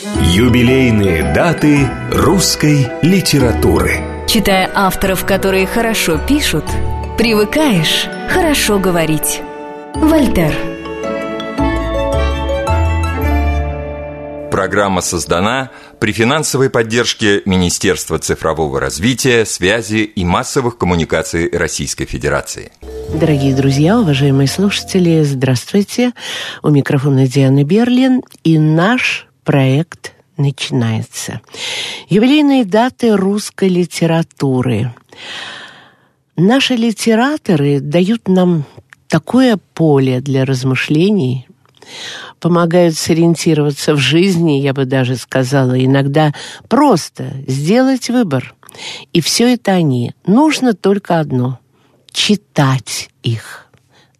Юбилейные даты русской литературы. Читая авторов, которые хорошо пишут, привыкаешь хорошо говорить. Вольтер. Программа создана при финансовой поддержке Министерства цифрового развития, связи и массовых коммуникаций Российской Федерации. Дорогие друзья, уважаемые слушатели, здравствуйте. У микрофона Диана Берлин и наш проект начинается. Юбилейные даты русской литературы. Наши литераторы дают нам такое поле для размышлений – помогают сориентироваться в жизни, я бы даже сказала, иногда просто сделать выбор. И все это они. Нужно только одно – читать их,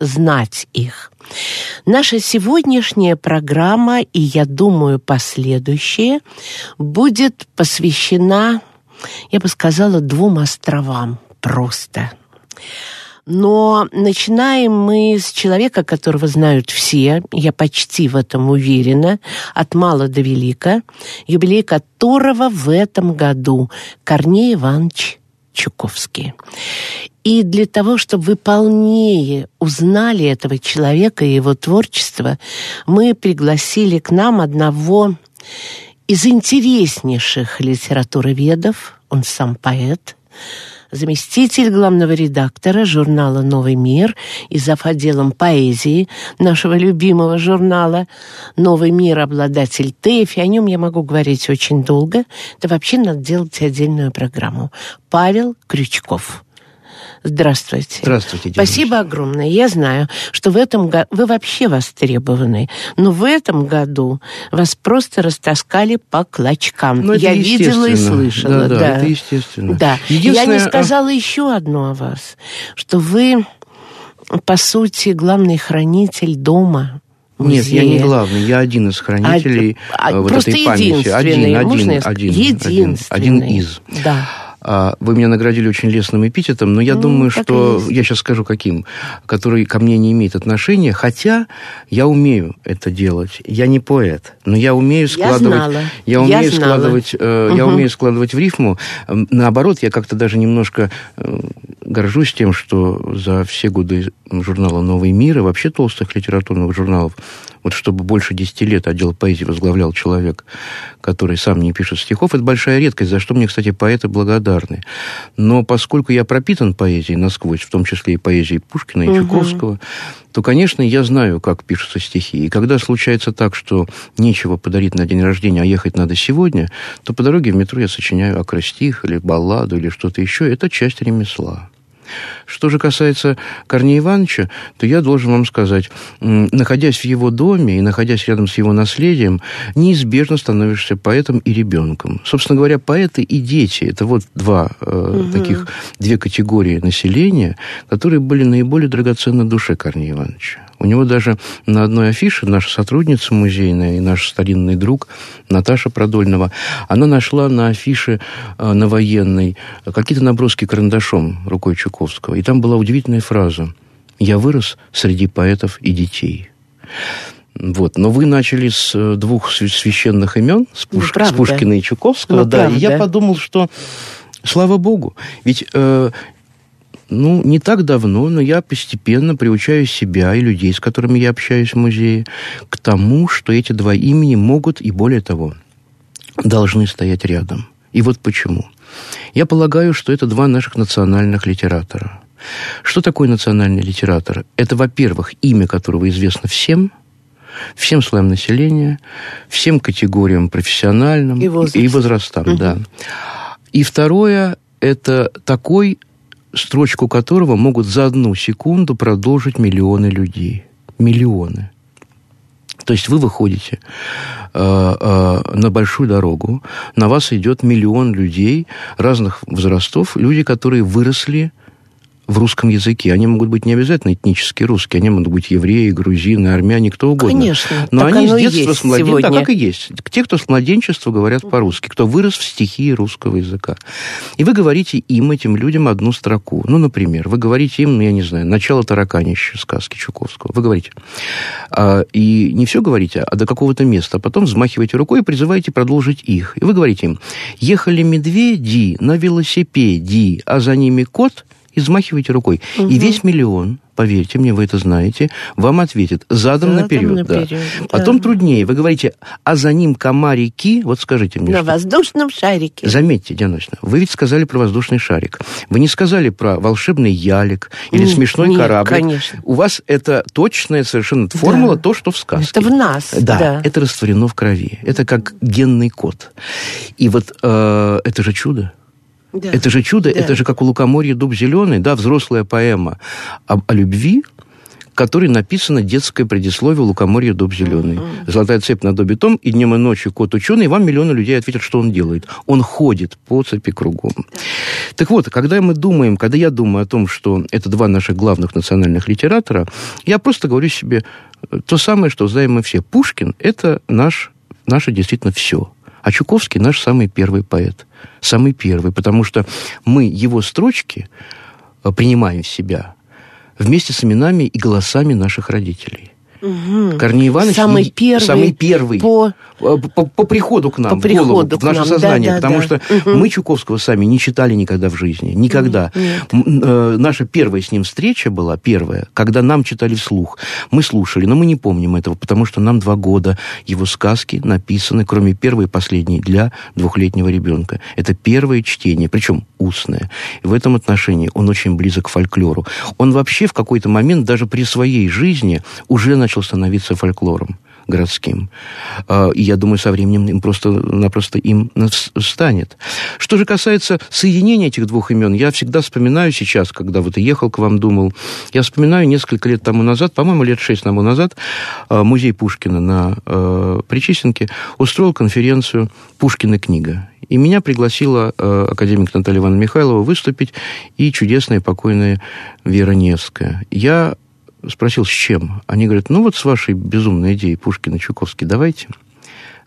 знать их. Наша сегодняшняя программа, и я думаю, последующая, будет посвящена, я бы сказала, двум островам просто – но начинаем мы с человека, которого знают все, я почти в этом уверена, от мала до велика, юбилей которого в этом году. Корней Иванович Чуковский. И для того, чтобы вы полнее узнали этого человека и его творчество, мы пригласили к нам одного из интереснейших литературоведов, он сам поэт, заместитель главного редактора журнала «Новый мир» и зав. отделом поэзии нашего любимого журнала «Новый мир» обладатель ТЭФИ. О нем я могу говорить очень долго. Да вообще надо делать отдельную программу. Павел Крючков. Здравствуйте. Здравствуйте, Дядя Спасибо огромное. Я знаю, что в этом году вы вообще востребованы, но в этом году вас просто растаскали по клочкам. Ну, Я видела и слышала. Да, да, да. это естественно. Да. Я не сказала еще одно о вас, что вы, по сути, главный хранитель дома Музея. Нет, я не главный, я один из хранителей а, вот просто этой памяти. Один, один, один, один, один, один из. Да. А, вы меня наградили очень лестным эпитетом, но я ну, думаю, что я сейчас скажу каким, который ко мне не имеет отношения, хотя я умею это делать. Я не поэт, но я умею складывать. Я, знала. я умею я складывать. Э, угу. Я умею складывать в рифму. Наоборот, я как-то даже немножко э, горжусь тем, что за все годы журнала «Новый мир» и вообще толстых литературных журналов вот чтобы больше десяти лет отдел поэзии возглавлял человек, который сам не пишет стихов, это большая редкость, за что мне, кстати, поэты благодарны. Но поскольку я пропитан поэзией насквозь, в том числе и поэзией Пушкина и угу. Чуковского, то, конечно, я знаю, как пишутся стихи. И когда случается так, что нечего подарить на день рождения, а ехать надо сегодня, то по дороге в метро я сочиняю акростих или балладу или что-то еще. Это часть ремесла. Что же касается Корнея Ивановича, то я должен вам сказать, находясь в его доме и находясь рядом с его наследием, неизбежно становишься поэтом и ребенком. Собственно говоря, поэты и дети – это вот два э, угу. таких, две категории населения, которые были наиболее драгоценны душе Корнея Ивановича. У него даже на одной афише наша сотрудница музейная и наш старинный друг Наташа Продольного, она нашла на афише э, на военной какие-то наброски карандашом рукой Чуковского. И там была удивительная фраза «Я вырос среди поэтов и детей». Вот. Но вы начали с э, двух священных имен, с, Пуш... ну, с Пушкина и Чуковского, ну, да, правда. и я подумал, что Слава Богу. Ведь э, ну, не так давно, но я постепенно приучаю себя и людей, с которыми я общаюсь в музее, к тому, что эти два имени могут и более того должны стоять рядом. И вот почему. Я полагаю, что это два наших национальных литератора. Что такое национальный литератор? Это, во-первых, имя которого известно всем, всем слоям населения, всем категориям профессиональным и, возраст. и возрастам. Угу. Да. И второе, это такой строчку которого могут за одну секунду продолжить миллионы людей. Миллионы. То есть вы выходите э, э, на большую дорогу, на вас идет миллион людей разных возрастов, люди, которые выросли в русском языке. Они могут быть не обязательно этнически русские, они могут быть евреи, грузины, армяне, кто угодно. Конечно. Но они с детства, с младенчества, да, как и есть. Те, кто с младенчества говорят по-русски, кто вырос в стихии русского языка. И вы говорите им, этим людям, одну строку. Ну, например, вы говорите им, ну, я не знаю, начало тараканища сказки Чуковского. Вы говорите. А, и не все говорите, а до какого-то места. А потом взмахиваете рукой и призываете продолжить их. И вы говорите им, ехали медведи на велосипеде, а за ними кот – и взмахиваете рукой. Угу. И весь миллион, поверьте мне, вы это знаете, вам ответит задом, задом наперед. наперед да. Да. Потом труднее. Вы говорите, а за ним комарики, вот скажите мне. На что? воздушном шарике. Заметьте, Диана вы ведь сказали про воздушный шарик. Вы не сказали про волшебный ялик или mm, смешной нет, корабль. конечно. У вас это точная совершенно формула, да. то, что в сказке. Это в нас. Да, да, это растворено в крови. Это как генный код. И вот э, это же чудо. Да. Это же чудо, да. это же как у Лукоморья «Дуб зеленый», да, взрослая поэма об, о любви, которой написано детское предисловие «Лукоморье дуб зеленый». Mm-hmm. «Золотая цепь на добе том» и днем и ночью кот ученый, и вам миллионы людей ответят, что он делает. Он ходит по цепи кругом. Да. Так вот, когда мы думаем, когда я думаю о том, что это два наших главных национальных литератора, я просто говорю себе то самое, что знаем мы все. Пушкин – это наш, наше действительно все. А Чуковский наш самый первый поэт. Самый первый, потому что мы его строчки э, принимаем в себя вместе с именами и голосами наших родителей. Угу. Корней Иванович самый первый, самый первый по, по, по, по приходу к нам, по приходу голову, к в наше нам. сознание, да, да, потому да. что угу. мы Чуковского сами не читали никогда в жизни, никогда. Нет. Э, наша первая с ним встреча была первая, когда нам читали вслух. Мы слушали, но мы не помним этого, потому что нам два года его сказки написаны, кроме первой и последней, для двухлетнего ребенка. Это первое чтение, причем устное. И в этом отношении он очень близок к фольклору. Он вообще в какой-то момент даже при своей жизни уже начал становиться фольклором городским. А, и я думаю, со временем им просто-напросто им станет. Что же касается соединения этих двух имен, я всегда вспоминаю сейчас, когда вот ехал к вам, думал, я вспоминаю несколько лет тому назад, по-моему, лет шесть тому назад, а, музей Пушкина на а, Причистенке устроил конференцию «Пушкина книга». И меня пригласила академик Наталья Ивановна Михайлова выступить и чудесная покойная Вера Невская. Я спросил, с чем? Они говорят, ну вот с вашей безумной идеей Пушкина, Чуковский, давайте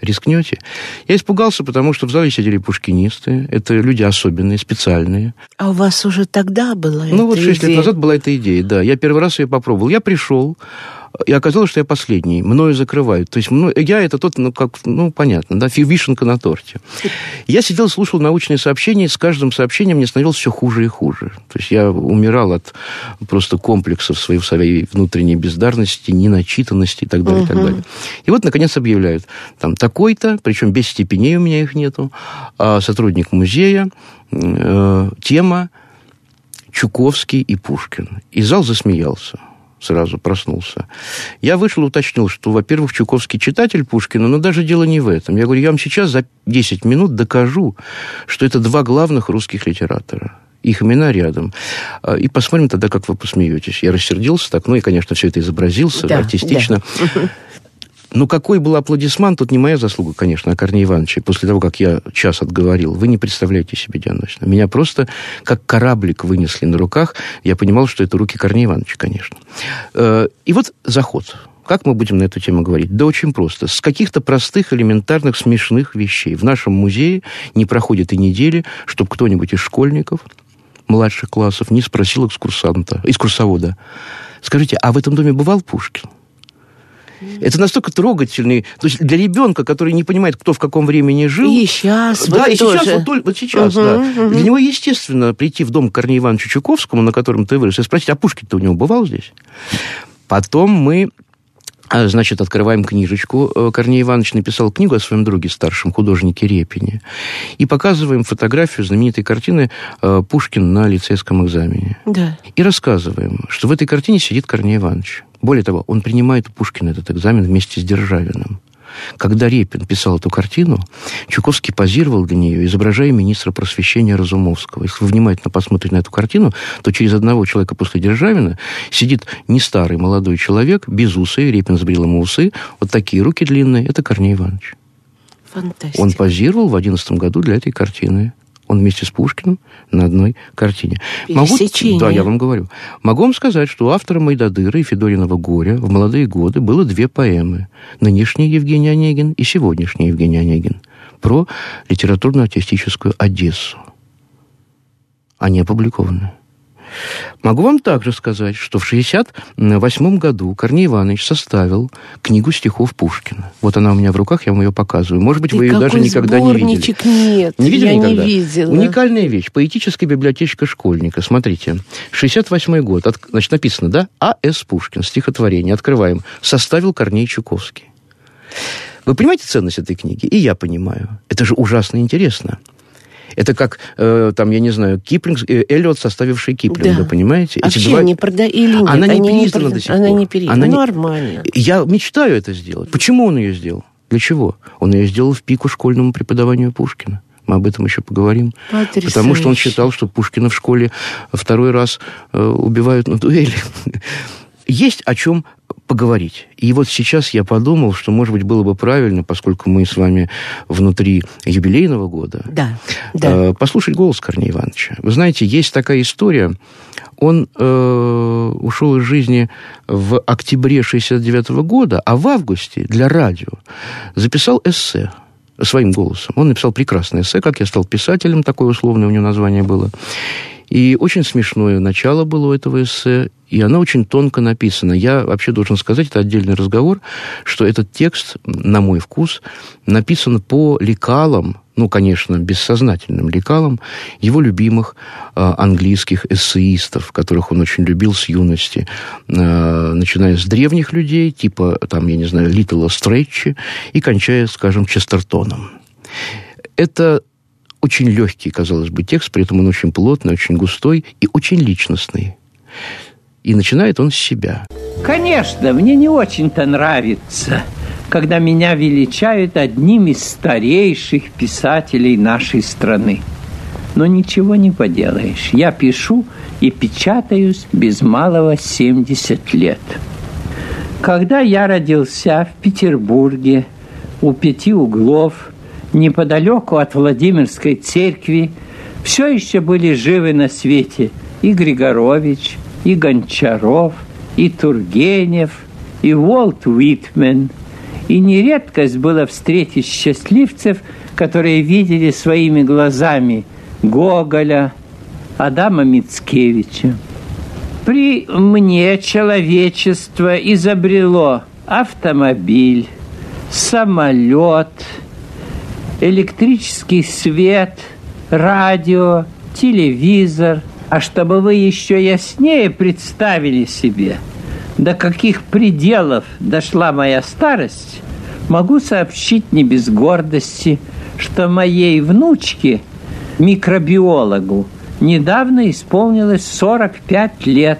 рискнете? Я испугался, потому что в зале сидели пушкинисты. Это люди особенные, специальные. А у вас уже тогда была Ну, вот шесть лет назад была эта идея, да. Я первый раз ее попробовал. Я пришел, и оказалось, что я последний. Мною закрывают. То есть мной, я это тот, ну, как, ну, понятно, да, вишенка на торте. Я сидел, слушал научные сообщения, и с каждым сообщением мне становилось все хуже и хуже. То есть я умирал от просто комплексов своей, своей внутренней бездарности, неначитанности и так далее, угу. и так далее. И вот, наконец, объявляют, там, такой-то, причем без степеней у меня их нету, а сотрудник музея, э, тема Чуковский и Пушкин. И зал засмеялся сразу проснулся. Я вышел, уточнил, что, во-первых, Чуковский читатель Пушкина, но даже дело не в этом. Я говорю, я вам сейчас за 10 минут докажу, что это два главных русских литератора их имена рядом. А, и посмотрим тогда, как вы посмеетесь. Я рассердился так, ну и, конечно, все это изобразился да, артистично. Да. Ну, какой был аплодисмент, тут не моя заслуга, конечно, а Корнея Ивановича. После того, как я час отговорил, вы не представляете себе, Диана. Меня просто как кораблик вынесли на руках. Я понимал, что это руки Корнея Ивановича, конечно. Э, и вот заход. Как мы будем на эту тему говорить? Да очень просто. С каких-то простых, элементарных, смешных вещей. В нашем музее не проходит и недели, чтобы кто-нибудь из школьников, младших классов, не спросил экскурсанта, экскурсовода. Скажите, а в этом доме бывал Пушкин? Это настолько трогательный. То есть для ребенка, который не понимает, кто в каком времени жил... И сейчас. Да, вот и тоже. сейчас, вот, вот сейчас, угу, да. Угу. Для него, естественно, прийти в дом к Корнею Ивановичу Чуковскому, на котором ты вырос, и спросить, а Пушкин-то у него бывал здесь? Потом мы Значит, открываем книжечку. Э, Корней Иванович написал книгу о своем друге старшем, художнике Репине. И показываем фотографию знаменитой картины э, «Пушкин на лицейском экзамене». Да. И рассказываем, что в этой картине сидит Корней Иванович. Более того, он принимает у Пушкина этот экзамен вместе с Державиным. Когда Репин писал эту картину, Чуковский позировал для нее, изображая министра просвещения Разумовского. Если вы внимательно посмотрите на эту картину, то через одного человека после Державина сидит не старый молодой человек, без усы, Репин сбрил ему усы, вот такие руки длинные, это Корней Иванович. Фантастика. Он позировал в 11 году для этой картины. Он вместе с Пушкиным на одной картине. Могу, да, я вам говорю. Могу вам сказать, что у автора Майдадыра и Федориного «Горя» в молодые годы было две поэмы. Нынешний Евгений Онегин и сегодняшний Евгений Онегин. Про литературно-артистическую Одессу. Они опубликованы. Могу вам также сказать, что в 1968 году Корней Иванович составил книгу стихов Пушкина. Вот она у меня в руках, я вам ее показываю. Может быть, И вы ее даже никогда не видели. Нет, не видели я никогда? не видела. Уникальная вещь. Поэтическая библиотечка школьника. Смотрите. 68 год. От, значит, написано, да? А.С. Пушкин. Стихотворение. Открываем. Составил Корней Чуковский. Вы понимаете ценность этой книги? И я понимаю. Это же ужасно интересно. Это как, э, там, я не знаю, Киплинг, э, Эллиот, составивший Киплинга, Да. понимаете? А Эти вообще два- не прода... или нет? Она не переиздана прода- до сих Она пор. не переиздана. Она не- Нормально. Я мечтаю это сделать. Почему он ее сделал? Для чего? Он ее сделал в пику школьному преподаванию Пушкина. Мы об этом еще поговорим. Потрясающе. Потому что он считал, что Пушкина в школе второй раз э, убивают на дуэли. Есть о чем поговорить. И вот сейчас я подумал, что, может быть, было бы правильно, поскольку мы с вами внутри юбилейного года, Да, да. э, послушать голос Корнея Ивановича. Вы знаете, есть такая история. Он э, ушел из жизни в октябре 69 года, а в августе для радио записал эссе своим голосом. Он написал прекрасное эссе, как я стал писателем, такое условное у него название было. И очень смешное начало было у этого эссе, и оно очень тонко написано. Я вообще должен сказать, это отдельный разговор, что этот текст, на мой вкус, написан по лекалам, ну, конечно, бессознательным лекалам его любимых э, английских эссеистов, которых он очень любил с юности, э, начиная с древних людей, типа, там, я не знаю, Литтла Стрэтчи, и кончая, скажем, Честертоном. Это очень легкий, казалось бы, текст, при этом он очень плотный, очень густой и очень личностный. И начинает он с себя. Конечно, мне не очень-то нравится, когда меня величают одним из старейших писателей нашей страны. Но ничего не поделаешь. Я пишу и печатаюсь без малого 70 лет. Когда я родился в Петербурге, у пяти углов, неподалеку от Владимирской церкви, все еще были живы на свете и Григорович, и Гончаров, и Тургенев, и Уолт Уитмен. И не редкость было встретить счастливцев, которые видели своими глазами Гоголя, Адама Мицкевича. При мне человечество изобрело автомобиль, самолет, электрический свет, радио, телевизор. А чтобы вы еще яснее представили себе, до каких пределов дошла моя старость, могу сообщить не без гордости, что моей внучке, микробиологу, недавно исполнилось 45 лет,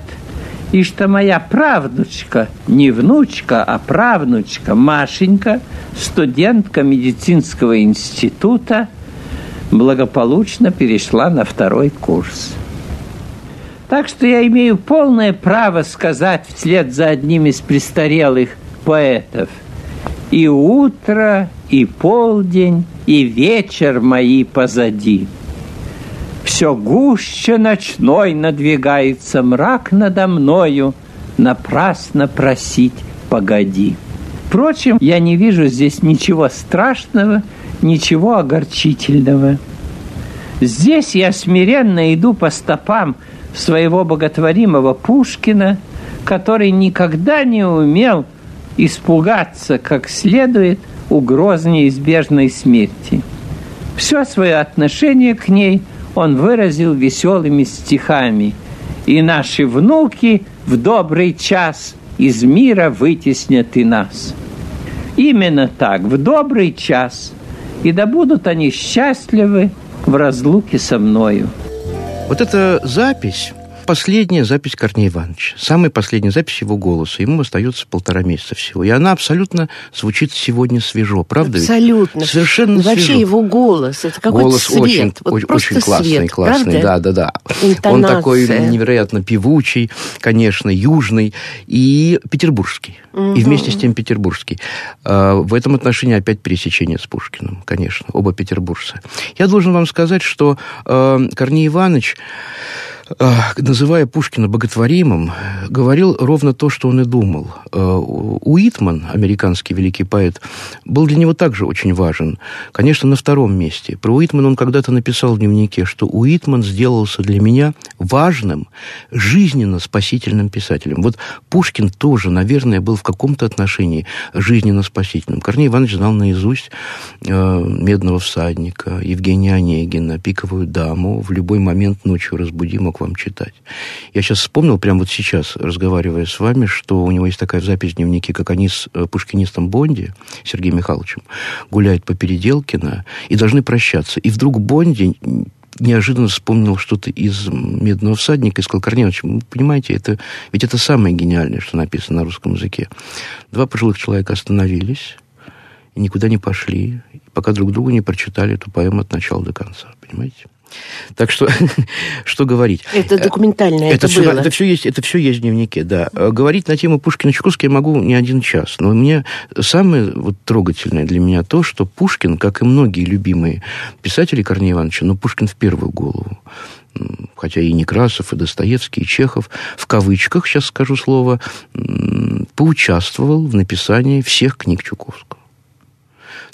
и что моя правнучка, не внучка, а правнучка Машенька, студентка медицинского института, благополучно перешла на второй курс. Так что я имею полное право сказать вслед за одним из престарелых поэтов «И утро, и полдень, и вечер мои позади». Все гуще ночной надвигается мрак надо мною, Напрасно просить погоди. Впрочем, я не вижу здесь ничего страшного, ничего огорчительного. Здесь я смиренно иду по стопам своего боготворимого Пушкина, который никогда не умел испугаться как следует угроз неизбежной смерти. Все свое отношение к ней он выразил веселыми стихами. И наши внуки в добрый час из мира вытеснят и нас. Именно так, в добрый час. И да будут они счастливы в разлуке со мною. Вот эта запись Последняя запись Корнея Ивановича. Самая последняя запись его голоса. Ему остается полтора месяца всего. И она абсолютно звучит сегодня свежо, правда? Абсолютно. Ведь? Совершенно ну, Вообще свежо. его голос, это какой-то Голос свет. очень, вот очень классный, свет, классный, правда? да, да, да. Интонация. Он такой невероятно певучий, конечно, южный и петербургский. Угу. И вместе с тем петербургский. А, в этом отношении опять пересечение с Пушкиным, конечно, оба петербуржцы. Я должен вам сказать, что а, Корней Иванович называя Пушкина боготворимым, говорил ровно то, что он и думал. Уитман, американский великий поэт, был для него также очень важен. Конечно, на втором месте. Про Уитмана он когда-то написал в дневнике, что Уитман сделался для меня важным, жизненно спасительным писателем. Вот Пушкин тоже, наверное, был в каком-то отношении жизненно спасительным. Корней Иванович знал наизусть «Медного всадника», Евгения Онегина, «Пиковую даму», в любой момент ночью разбуди, мог вам читать. Я сейчас вспомнил, прямо вот сейчас, разговаривая с вами, что у него есть такая запись в дневнике, как они с э, пушкинистом Бонди, Сергеем Михайловичем, гуляют по Переделкино и должны прощаться. И вдруг Бонди неожиданно вспомнил что-то из «Медного всадника» и сказал, Корнеевич, вы понимаете, это, ведь это самое гениальное, что написано на русском языке. Два пожилых человека остановились и никуда не пошли, пока друг другу не прочитали эту поэму от начала до конца, понимаете? Так что, что говорить? Это документально, это, это все, было. Это все, есть, это все есть в дневнике, да. Говорить на тему Пушкина-Чуковского я могу не один час. Но мне самое вот, трогательное для меня то, что Пушкин, как и многие любимые писатели Корнея Ивановича, но Пушкин в первую голову, хотя и Некрасов, и Достоевский, и Чехов, в кавычках, сейчас скажу слово, поучаствовал в написании всех книг Чуковского.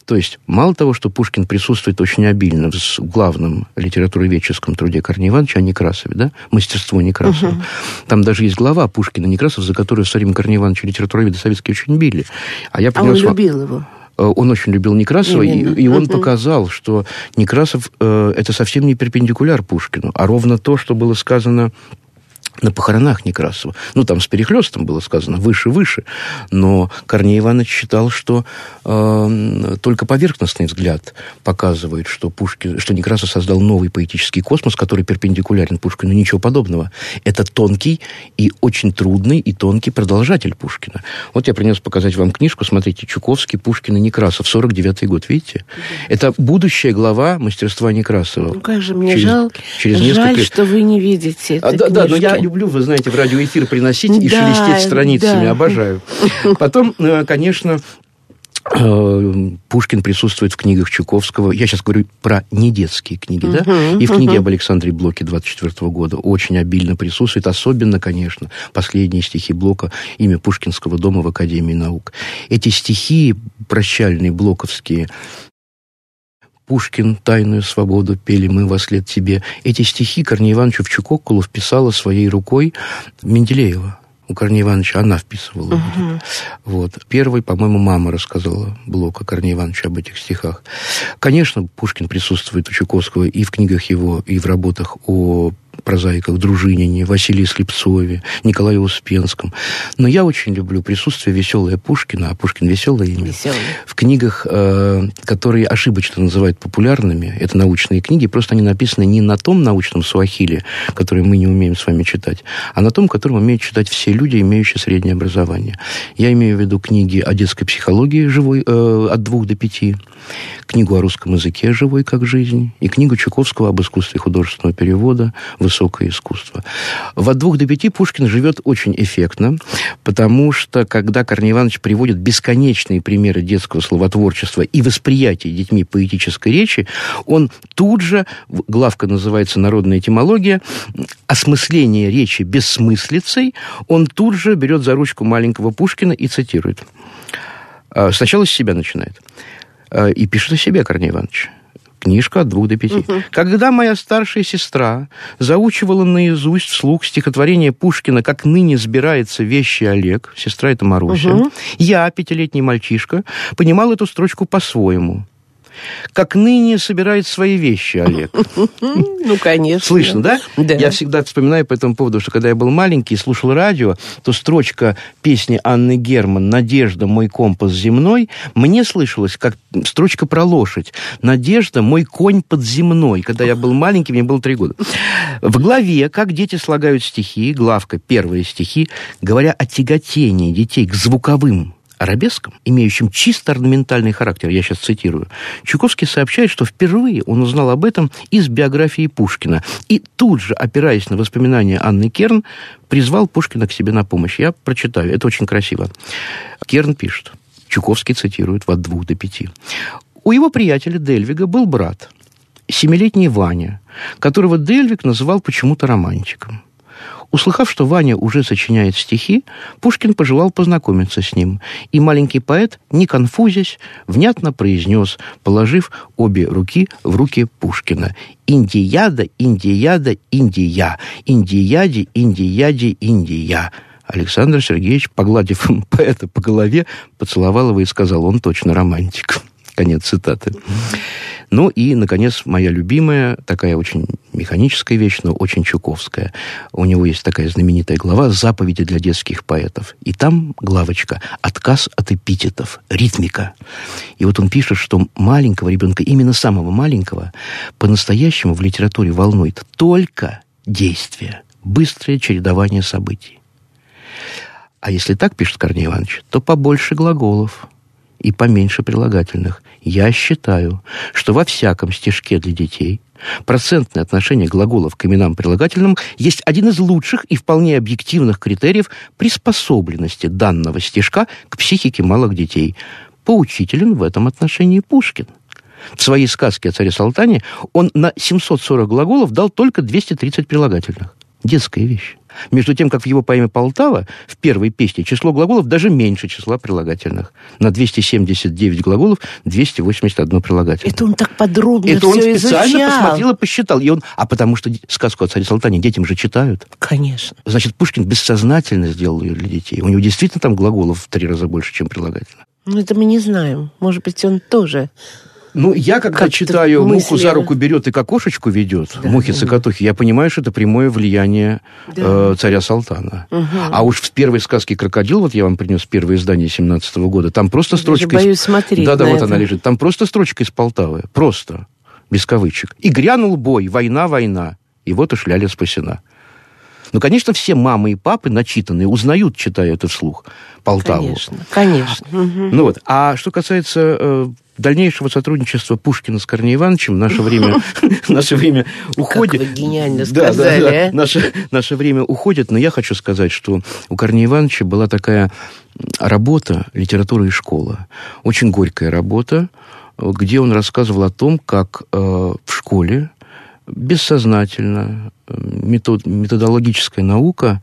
То есть, мало того, что Пушкин присутствует очень обильно в главном литературоведческом труде Корнея Ивановича о Некрасове, да, мастерство Некрасова. Угу. Там даже есть глава Пушкина Некрасов, за которую в свое время Корнея Ивановича литературоведы советские очень били. А, я а он любил его? Он очень любил Некрасова, и, и он показал, что Некрасов э, это совсем не перпендикуляр Пушкину, а ровно то, что было сказано на похоронах Некрасова. Ну, там с перехлестом было сказано выше-выше. Но Корней Иванович считал, что э, только поверхностный взгляд показывает, что, Пушкин, что Некрасов создал новый поэтический космос, который перпендикулярен Пушкину. Ничего подобного. Это тонкий и очень трудный и тонкий продолжатель Пушкина. Вот я принес показать вам книжку. Смотрите, Чуковский, Пушкин и Некрасов. 49-й год, видите? Это будущая глава мастерства Некрасова. Ну, как же мне через, жаль, через несколько жаль, что вы не видите а, да, да, но я люблю, вы знаете, в радиоэфир приносить и да, шелестеть страницами. Да. Обожаю. Потом, э, конечно, э, Пушкин присутствует в книгах Чуковского. Я сейчас говорю про недетские книги, uh-huh, да? И в книге uh-huh. об Александре Блоке 24 года очень обильно присутствует. Особенно, конечно, последние стихи Блока «Имя Пушкинского дома в Академии наук». Эти стихи прощальные, блоковские, Пушкин «Тайную свободу» пели мы во след тебе. Эти стихи Корней Ивановичу в Чукокулу вписала своей рукой Менделеева. У Корнея Ивановича она вписывала. Uh-huh. Вот. Первый, по-моему, мама рассказала Блока Корнея Ивановича об этих стихах. Конечно, Пушкин присутствует у Чуковского и в книгах его, и в работах о прозаиках Дружинине, Василии Слепцове, Николае Успенском. Но я очень люблю присутствие веселое Пушкина, а Пушкин веселое имя. Веселый. В книгах, э, которые ошибочно называют популярными, это научные книги, просто они написаны не на том научном суахиле, который мы не умеем с вами читать, а на том, которым умеют читать все люди, имеющие среднее образование. Я имею в виду книги о детской психологии живой э, от двух до пяти, книгу о русском языке «Живой как жизнь» и книгу Чуковского об искусстве художественного перевода «Высокое искусство». В «От двух до пяти» Пушкин живет очень эффектно, потому что, когда Корней Иванович приводит бесконечные примеры детского словотворчества и восприятия детьми поэтической речи, он тут же, главка называется «Народная этимология», осмысление речи бессмыслицей, он тут же берет за ручку маленького Пушкина и цитирует. А, сначала с себя начинает. Э, и пишет о себе Корней Иванович. Книжка от двух до пяти. Угу. Когда моя старшая сестра заучивала наизусть вслух стихотворение Пушкина «Как ныне сбирается вещи Олег», сестра это Маруся, угу. я, пятилетний мальчишка, понимал эту строчку по-своему. Как ныне собирает свои вещи, Олег. Ну, конечно. Слышно, да? Да. Я всегда вспоминаю по этому поводу, что когда я был маленький и слушал радио, то строчка песни Анны Герман «Надежда, мой компас земной» мне слышалась как строчка про лошадь. «Надежда, мой конь подземной». Когда я был маленький, мне было три года. В главе «Как дети слагают стихи», главка «Первые стихи», говоря о тяготении детей к звуковым арабеском, имеющим чисто орнаментальный характер, я сейчас цитирую, Чуковский сообщает, что впервые он узнал об этом из биографии Пушкина. И тут же, опираясь на воспоминания Анны Керн, призвал Пушкина к себе на помощь. Я прочитаю, это очень красиво. Керн пишет, Чуковский цитирует от двух до пяти. У его приятеля Дельвига был брат, семилетний Ваня, которого Дельвиг называл почему-то романтиком. Услыхав, что Ваня уже сочиняет стихи, Пушкин пожелал познакомиться с ним, и маленький поэт, не конфузясь, внятно произнес, положив обе руки в руки Пушкина. «Индияда, Индияда, Индия, Индияди, Индияди, Индия». Александр Сергеевич, погладив поэта по голове, поцеловал его и сказал, он точно романтик. Конец цитаты. Ну и, наконец, моя любимая, такая очень механическая вещь, но очень чуковская. У него есть такая знаменитая глава «Заповеди для детских поэтов». И там главочка «Отказ от эпитетов», ритмика. И вот он пишет, что маленького ребенка, именно самого маленького, по-настоящему в литературе волнует только действие, быстрое чередование событий. А если так пишет Корней Иванович, то побольше глаголов и поменьше прилагательных. Я считаю, что во всяком стишке для детей процентное отношение глаголов к именам прилагательным есть один из лучших и вполне объективных критериев приспособленности данного стишка к психике малых детей. Поучителен в этом отношении Пушкин. В своей сказке о царе Салтане он на 740 глаголов дал только 230 прилагательных. Детская вещь. Между тем, как в его поэме «Полтава» в первой песне число глаголов даже меньше числа прилагательных. На 279 глаголов 281 прилагательное. Это он так подробно Это он специально изучал. посмотрел и посчитал. И он, а потому что сказку о царе Салтане детям же читают. Конечно. Значит, Пушкин бессознательно сделал ее для детей. У него действительно там глаголов в три раза больше, чем прилагательных. Ну, это мы не знаем. Может быть, он тоже. Ну, я когда Как-то читаю «Муху мысли- за руку берет и к окошечку ведет», Да. «Мухи-цокотухи», я понимаю, что это прямое влияние э, царя Салтана. А уж в первой сказке «Крокодил», вот я вам принес первое издание 17 года, там просто строчка... из- боюсь смотреть Да-да, вот это. она лежит. Там просто строчка из Полтавы. Просто. Без кавычек. «И грянул бой, война, война, и вот уж Ляля спасена». Ну, конечно, все мамы и папы начитанные узнают, читая это вслух, Полтаву. Конечно. Конечно. Ну вот. А что касается э, дальнейшего сотрудничества Пушкина с Корнеем Ивановичем, наше время, наше время уходит. вы гениально Да, да, сказали, да. а. Наше, наше время уходит, но я хочу сказать, что у Корнея Ивановича была такая работа «Литература и школа». Очень горькая работа, где он рассказывал о том, как э, в школе бессознательно э, метод, методологическая наука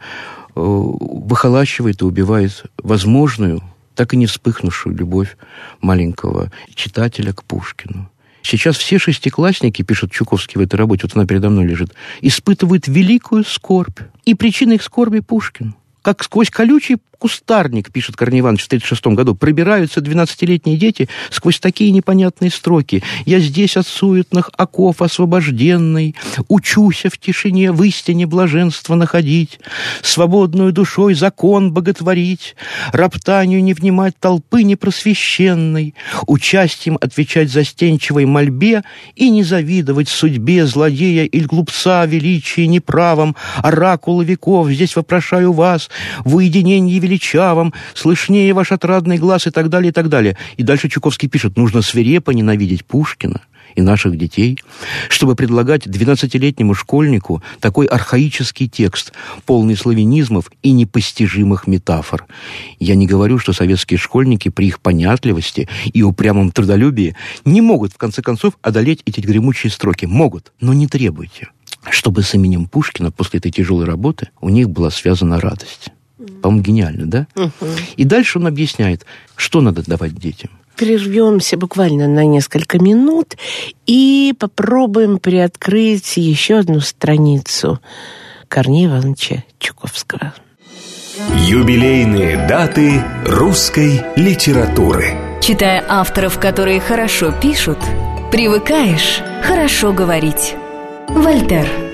э, выхолачивает и убивает возможную, так и не вспыхнувшую любовь маленького читателя к Пушкину. Сейчас все шестиклассники, пишет Чуковский в этой работе, вот она передо мной лежит, испытывают великую скорбь. И причина их скорби Пушкин. Как сквозь колючий кустарник, пишет Корней Иванович в 1936 году, пробираются 12-летние дети сквозь такие непонятные строки. «Я здесь от суетных оков освобожденный, учуся в тишине в истине блаженство находить, свободную душой закон боготворить, роптанию не внимать толпы непросвещенной, участием отвечать застенчивой мольбе и не завидовать судьбе злодея или глупца величия неправом, оракула веков, здесь вопрошаю вас, в уединении величавом, слышнее ваш отрадный глаз и так далее, и так далее. И дальше Чуковский пишет, нужно свирепо ненавидеть Пушкина и наших детей, чтобы предлагать 12-летнему школьнику такой архаический текст, полный славянизмов и непостижимых метафор. Я не говорю, что советские школьники при их понятливости и упрямом трудолюбии не могут, в конце концов, одолеть эти гремучие строки. Могут, но не требуйте чтобы с именем Пушкина после этой тяжелой работы у них была связана радость. По-моему, гениально, да? И дальше он объясняет, что надо давать детям. Прервемся буквально на несколько минут и попробуем приоткрыть еще одну страницу Корнея Ивановича Чуковского. Юбилейные даты русской литературы. Читая авторов, которые хорошо пишут, Привыкаешь хорошо говорить. Вольтер.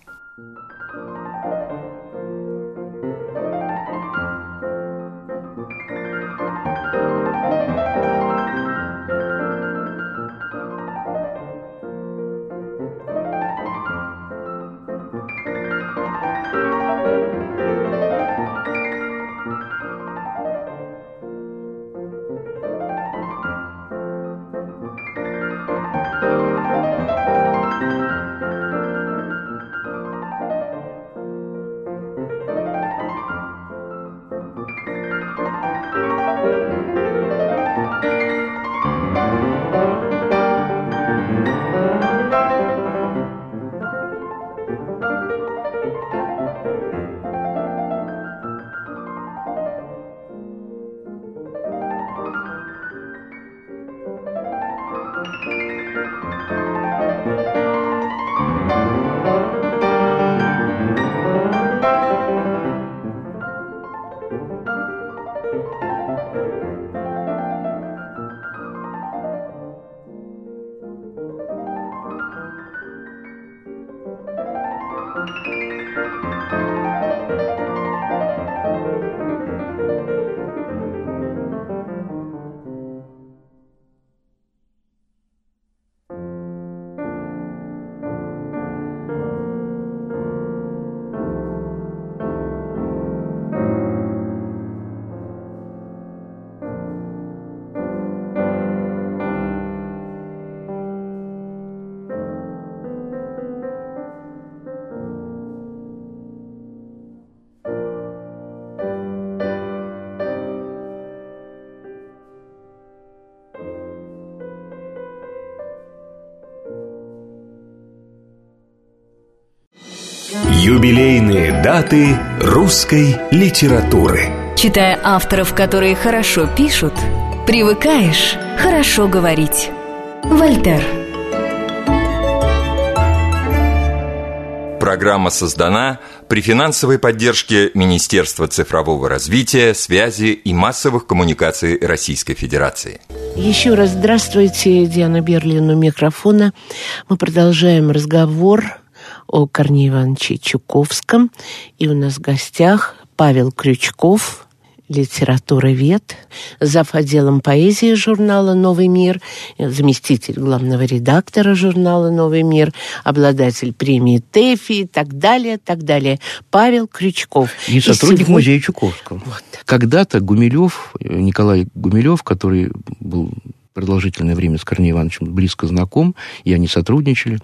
Юбилейные даты русской литературы. Читая авторов, которые хорошо пишут, привыкаешь хорошо говорить. Вольтер. Программа создана при финансовой поддержке Министерства цифрового развития, связи и массовых коммуникаций Российской Федерации. Еще раз здравствуйте, Диана Берлин у микрофона. Мы продолжаем разговор о Корнее Ивановиче Чуковском. И у нас в гостях Павел Крючков, литературовед, зав. отделом поэзии журнала «Новый мир», заместитель главного редактора журнала «Новый мир», обладатель премии ТЭФИ и так далее, так далее. Павел Крючков. И, и сотрудник сегодня... музея Чуковского. Вот. Когда-то Гумилев, Николай Гумилев, который был продолжительное время с Корнеем Ивановичем близко знаком, и они сотрудничали,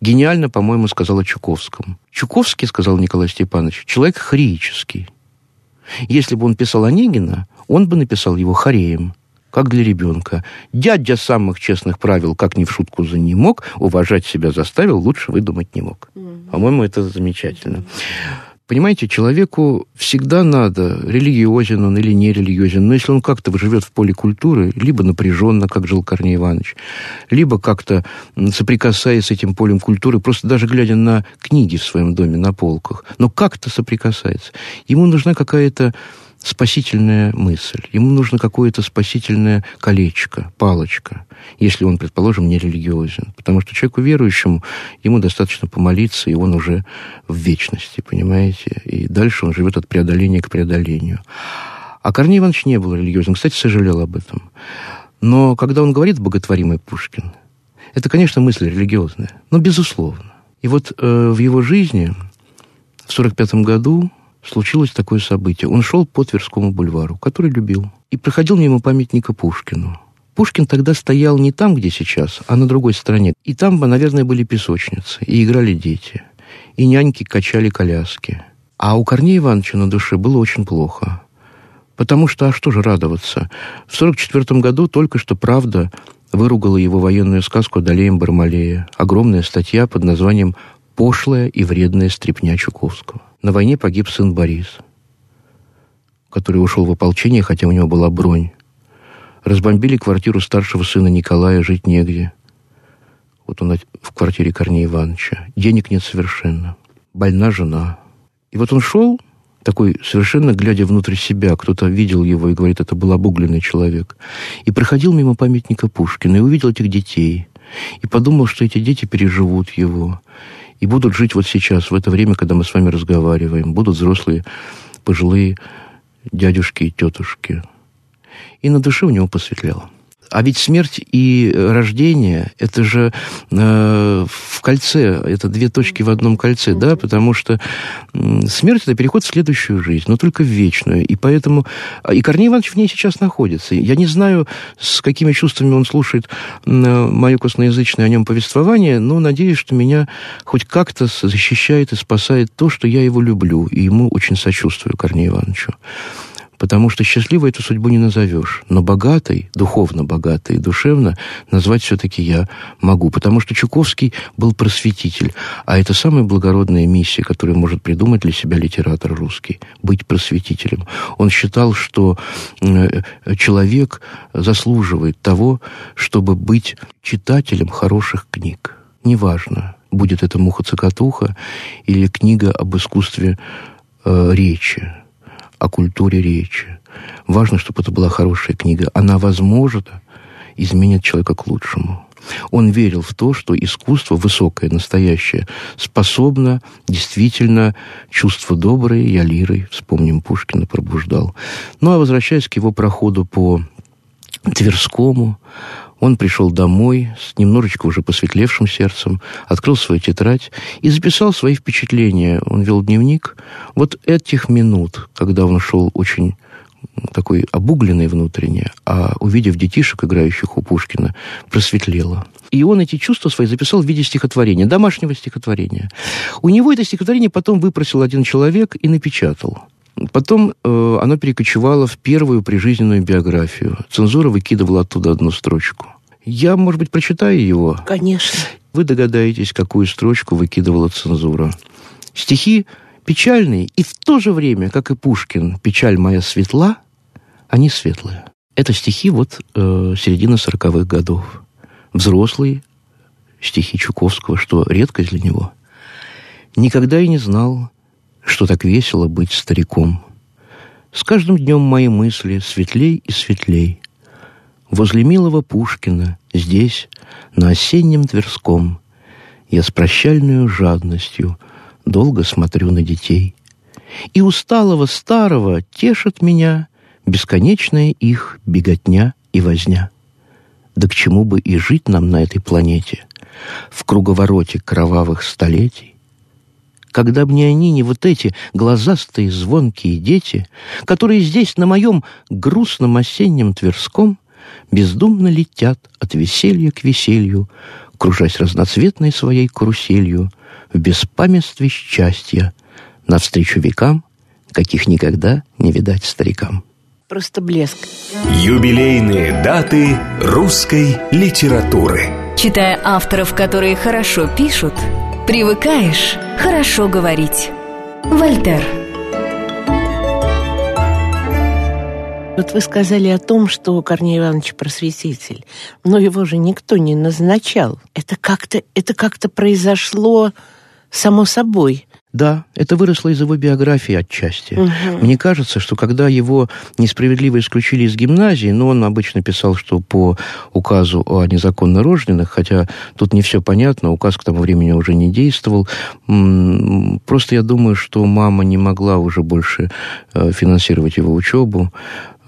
гениально, по-моему, сказал о Чуковском. Чуковский, сказал Николай Степанович, человек хореический. Если бы он писал Онегина, он бы написал его хореем, как для ребенка. Дядя самых честных правил, как ни в шутку за не мог, уважать себя заставил, лучше выдумать не мог. По-моему, это замечательно. Понимаете, человеку всегда надо, религиозен он или не религиозен, но если он как-то живет в поле культуры, либо напряженно, как жил Корней Иванович, либо как-то соприкасаясь с этим полем культуры, просто даже глядя на книги в своем доме на полках, но как-то соприкасается. Ему нужна какая-то спасительная мысль. Ему нужно какое-то спасительное колечко, палочка, если он, предположим, не религиозен. Потому что человеку верующему, ему достаточно помолиться, и он уже в вечности, понимаете? И дальше он живет от преодоления к преодолению. А Корней Иванович не был религиозен. Кстати, сожалел об этом. Но когда он говорит «боготворимый Пушкин», это, конечно, мысль религиозная, но безусловно. И вот э, в его жизни в 1945 году случилось такое событие. Он шел по Тверскому бульвару, который любил, и проходил мимо памятника Пушкину. Пушкин тогда стоял не там, где сейчас, а на другой стороне. И там, наверное, были песочницы, и играли дети, и няньки качали коляски. А у Корнея Ивановича на душе было очень плохо. Потому что, а что же радоваться? В 1944 году только что «Правда» выругала его военную сказку «Одолеем Бармалея». Огромная статья под названием «Пошлая и вредная стрипня Чуковского». На войне погиб сын Борис, который ушел в ополчение, хотя у него была бронь. Разбомбили квартиру старшего сына Николая, жить негде. Вот он в квартире Корнея Ивановича. Денег нет совершенно. Больна жена. И вот он шел, такой совершенно глядя внутрь себя, кто-то видел его и говорит, это был обугленный человек, и проходил мимо памятника Пушкина и увидел этих детей, и подумал, что эти дети переживут его, и будут жить вот сейчас, в это время, когда мы с вами разговариваем, будут взрослые, пожилые дядюшки и тетушки. И на душе у него посветлело. А ведь смерть и рождение – это же э, в кольце, это две точки в одном кольце, да, потому что смерть – это переход в следующую жизнь, но только в вечную. И поэтому... А, и Корней Иванович в ней сейчас находится. Я не знаю, с какими чувствами он слушает мое косноязычное о нем повествование, но надеюсь, что меня хоть как-то защищает и спасает то, что я его люблю, и ему очень сочувствую, Корнею Ивановичу потому что счастливой эту судьбу не назовешь. Но богатой, духовно богатой, душевно назвать все-таки я могу, потому что Чуковский был просветитель, а это самая благородная миссия, которую может придумать для себя литератор русский – быть просветителем. Он считал, что э, человек заслуживает того, чтобы быть читателем хороших книг. Неважно, будет это «Муха-цокотуха» или книга об искусстве э, речи – о культуре речи. Важно, чтобы это была хорошая книга. Она, возможно, изменит человека к лучшему. Он верил в то, что искусство высокое, настоящее, способно действительно чувство доброе, я лирой, вспомним Пушкина, пробуждал. Ну, а возвращаясь к его проходу по Тверскому, он пришел домой с немножечко уже посветлевшим сердцем, открыл свою тетрадь и записал свои впечатления. Он вел дневник. Вот этих минут, когда он шел очень такой обугленный внутренне, а увидев детишек, играющих у Пушкина, просветлело. И он эти чувства свои записал в виде стихотворения, домашнего стихотворения. У него это стихотворение потом выпросил один человек и напечатал. Потом э, оно перекочевало в первую прижизненную биографию. Цензура выкидывала оттуда одну строчку. Я, может быть, прочитаю его? Конечно. Вы догадаетесь, какую строчку выкидывала цензура. Стихи печальные, и в то же время, как и Пушкин, «Печаль моя светла», они светлые. Это стихи вот э, середины сороковых годов. Взрослые стихи Чуковского, что редкость для него. Никогда и не знал, что так весело быть стариком. С каждым днем мои мысли светлей и светлей. Возле милого Пушкина, здесь, на осеннем Тверском, я с прощальной жадностью долго смотрю на детей. И усталого старого тешит меня бесконечная их беготня и возня. Да к чему бы и жить нам на этой планете, в круговороте кровавых столетий, когда бы не они, не вот эти глазастые звонкие дети, которые здесь на моем грустном осеннем Тверском бездумно летят от веселья к веселью, кружась разноцветной своей каруселью в беспамятстве счастья, навстречу векам, каких никогда не видать старикам. Просто блеск. Юбилейные даты русской литературы. Читая авторов, которые хорошо пишут – Привыкаешь хорошо говорить. Вольтер. Вот вы сказали о том, что Корней Иванович просветитель, но его же никто не назначал. Это как-то это как-то произошло само собой. Да, это выросло из его биографии отчасти. Угу. Мне кажется, что когда его несправедливо исключили из гимназии, но он обычно писал, что по указу о незаконно рожденных, хотя тут не все понятно, указ к тому времени уже не действовал. Просто я думаю, что мама не могла уже больше э, финансировать его учебу.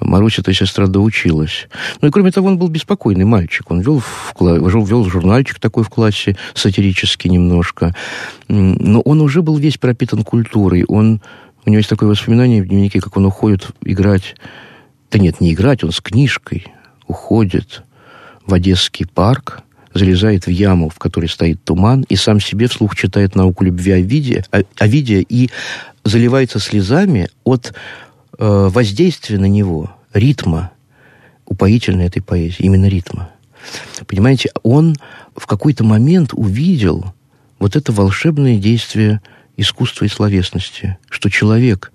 Маруся-то сестра доучилась. Ну и кроме того, он был беспокойный мальчик. Он вел, в, вел, вел журнальчик такой в классе, сатирический немножко. Но он уже был весь пропитан культурой. Он, у него есть такое воспоминание в дневнике, как он уходит играть... Да нет, не играть, он с книжкой уходит в Одесский парк, залезает в яму, в которой стоит туман, и сам себе вслух читает науку любви Овидия, Овидия и заливается слезами от Э, воздействие на него, ритма, упоительной этой поэзии, именно ритма. Понимаете, он в какой-то момент увидел вот это волшебное действие искусства и словесности, что человек,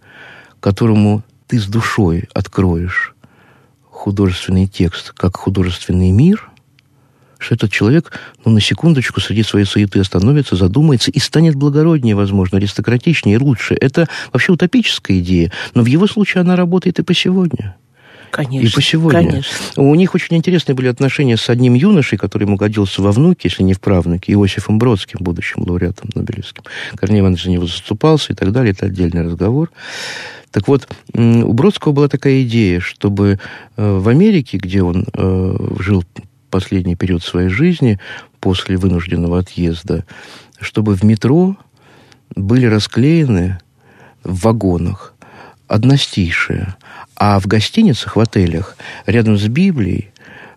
которому ты с душой откроешь художественный текст как художественный мир, что этот человек, ну, на секундочку среди своей суеты остановится, задумается и станет благороднее, возможно, аристократичнее и лучше. Это вообще утопическая идея, но в его случае она работает и по сегодня. Конечно. И по сегодня. Конечно. У них очень интересные были отношения с одним юношей, который ему годился во внуке, если не в правнуке, Иосифом Бродским, будущим лауреатом Нобелевским. Корней Иванович за него заступался и так далее. Это отдельный разговор. Так вот, у Бродского была такая идея, чтобы э, в Америке, где он э, жил последний период своей жизни, после вынужденного отъезда, чтобы в метро были расклеены в вагонах одностишие а в гостиницах, в отелях, рядом с Библией,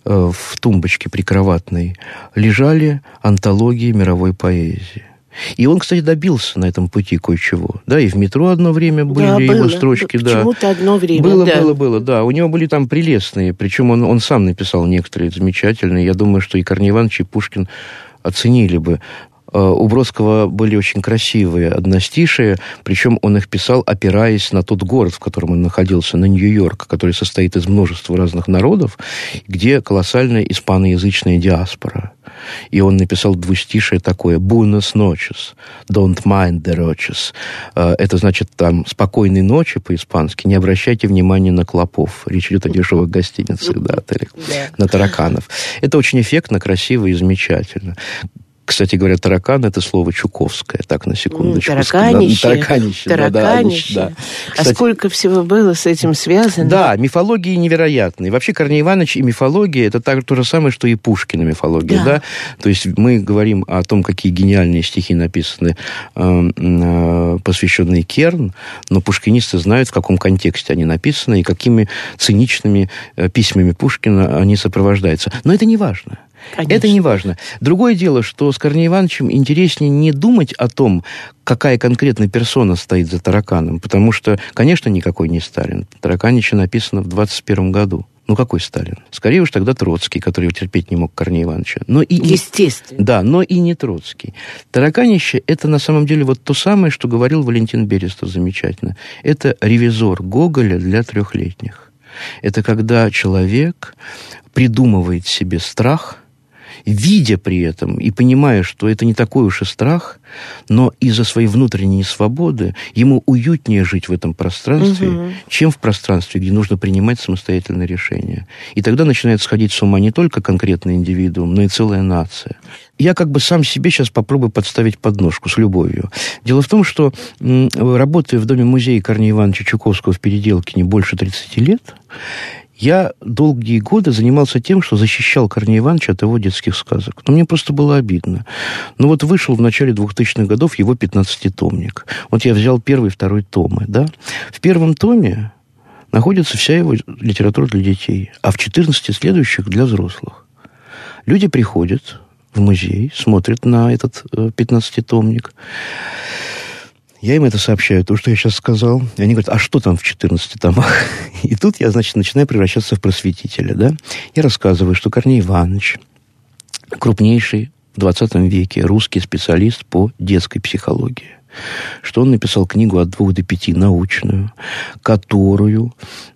э, в тумбочке прикроватной, лежали антологии мировой поэзии. И он, кстати, добился на этом пути кое-чего. Да, и в метро одно время были да, его было. строчки. Да, Почему-то одно время, Было, да. было, было, да. У него были там прелестные, причем он, он сам написал некоторые замечательные. Я думаю, что и Корней Иванович, и Пушкин оценили бы у Бродского были очень красивые одностишие, причем он их писал, опираясь на тот город, в котором он находился, на Нью-Йорк, который состоит из множества разных народов, где колоссальная испаноязычная диаспора. И он написал двустишее такое «Buenos noches, don't mind the roches». Э, это значит там «спокойной ночи» по-испански, не обращайте внимания на клопов. Речь идет о дешевых гостиницах, да, отелях, на тараканов. Это очень эффектно, красиво и замечательно. Кстати говоря, таракан – это слово чуковское, так, на секундочку. Тараканище. Тараканище. Тараканище. Да, да, Кстати, а сколько всего было с этим связано? Да, мифологии невероятные. Вообще Корней Иванович и мифология – это так, то же самое, что и Пушкина мифология. Да. Да? То есть мы говорим о том, какие гениальные стихи написаны, э, э, посвященные Керн, но пушкинисты знают, в каком контексте они написаны и какими циничными э, письмами Пушкина они сопровождаются. Но это не важно. Конечно. Это не важно. Другое дело, что с Корнеем Ивановичем интереснее не думать о том, какая конкретная персона стоит за тараканом, потому что, конечно, никакой не Сталин. Тараканище написано в 21 году. Ну, какой Сталин? Скорее уж тогда Троцкий, который терпеть не мог Корнея Ивановича. Но и, Естественно. Да, но и не Троцкий. Тараканище – это на самом деле вот то самое, что говорил Валентин Берестов замечательно. Это ревизор Гоголя для трехлетних. Это когда человек придумывает себе страх – видя при этом и понимая, что это не такой уж и страх, но из-за своей внутренней свободы ему уютнее жить в этом пространстве, угу. чем в пространстве, где нужно принимать самостоятельные решения. И тогда начинает сходить с ума не только конкретный индивидуум, но и целая нация. Я как бы сам себе сейчас попробую подставить подножку с любовью. Дело в том, что работая в Доме-музее Корнея Ивановича Чуковского в Переделке не больше 30 лет, я долгие годы занимался тем, что защищал Корнея Ивановича от его детских сказок. Но мне просто было обидно. Ну вот вышел в начале 2000-х годов его 15-томник. Вот я взял первый и второй томы, да. В первом томе находится вся его литература для детей, а в 14 следующих для взрослых. Люди приходят в музей, смотрят на этот 15-томник, э, я им это сообщаю, то, что я сейчас сказал. И они говорят, а что там в 14 томах? И тут я, значит, начинаю превращаться в просветителя, да? Я рассказываю, что Корней Иванович, крупнейший 20 веке русский специалист по детской психологии что он написал книгу от двух до пяти научную, которую